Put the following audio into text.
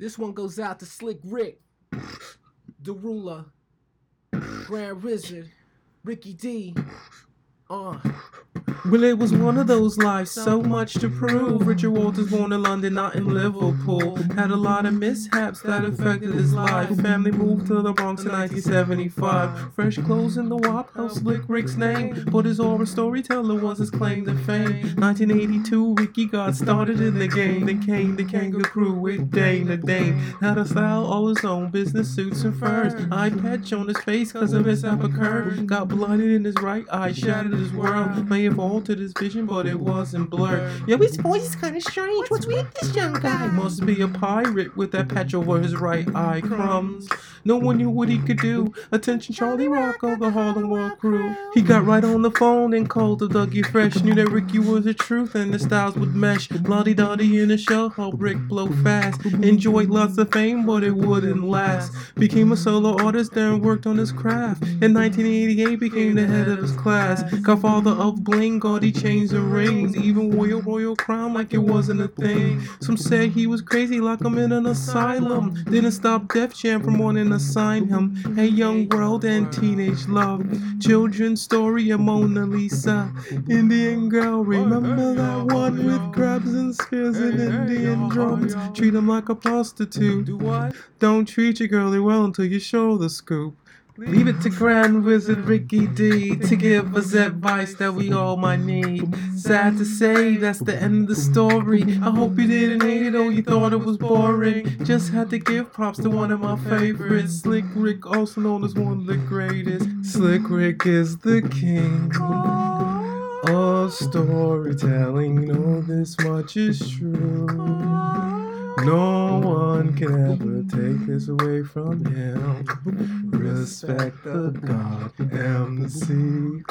This one goes out to Slick Rick, the ruler, Grand Wizard, Ricky D. Uh. Well, it was one of those lives, so much to prove. Richard Walters born in London, not in Liverpool. Had a lot of mishaps that affected his life. Family moved to the Bronx in 1975. Fresh clothes in the Wop House, Slick Rick's name. But his aura storyteller was his claim to fame. 1982, Ricky got started in the game. Then came the Kangol Crew with Dana Dane. Had a style all his own, business suits and furs. Eye patch on his face cause a mishap occurred. Got blinded in his right eye, shattered his world. May have altered this vision, but it wasn't blurred. Yo, his voice is kinda strange. What's with this young guy? Must be a pirate with that patch over his right eye. Crumbs. No one knew what he could do. Attention, Charlie Rocco, the Harlem World crew. He got right on the phone and called the Dougie Fresh. Knew that Ricky was the truth and the styles would mesh. La Di Da Di in the show helped Rick blow fast. Enjoyed lots of fame, but it wouldn't last. Became a solo artist, then worked on his craft. In 1988, became the head of his class. Godfather of bling, gaudy chains and rings. Even wore a royal crown like it wasn't a thing. Some said he was crazy, lock him in an asylum. Didn't stop Def Jam from wanting to sign him. Hey, young world and teenage love. Children's story of Mona Lisa. Indian girl, remember that one with crabs and spears and Indian drums? Treat him like a prostitute. Don't treat your girlie well until you show the scoop. Leave it to Grand Wizard Ricky D to give us advice that we all might need. Sad to say, that's the end of the story. I hope you didn't hate it or you thought it was boring. Just had to give props to one of my favorites, Slick Rick, also known as one of the greatest. Slick Rick is the king of storytelling. know this much is true. No mm-hmm. one can ever take this away from him. Respect the God and the sea.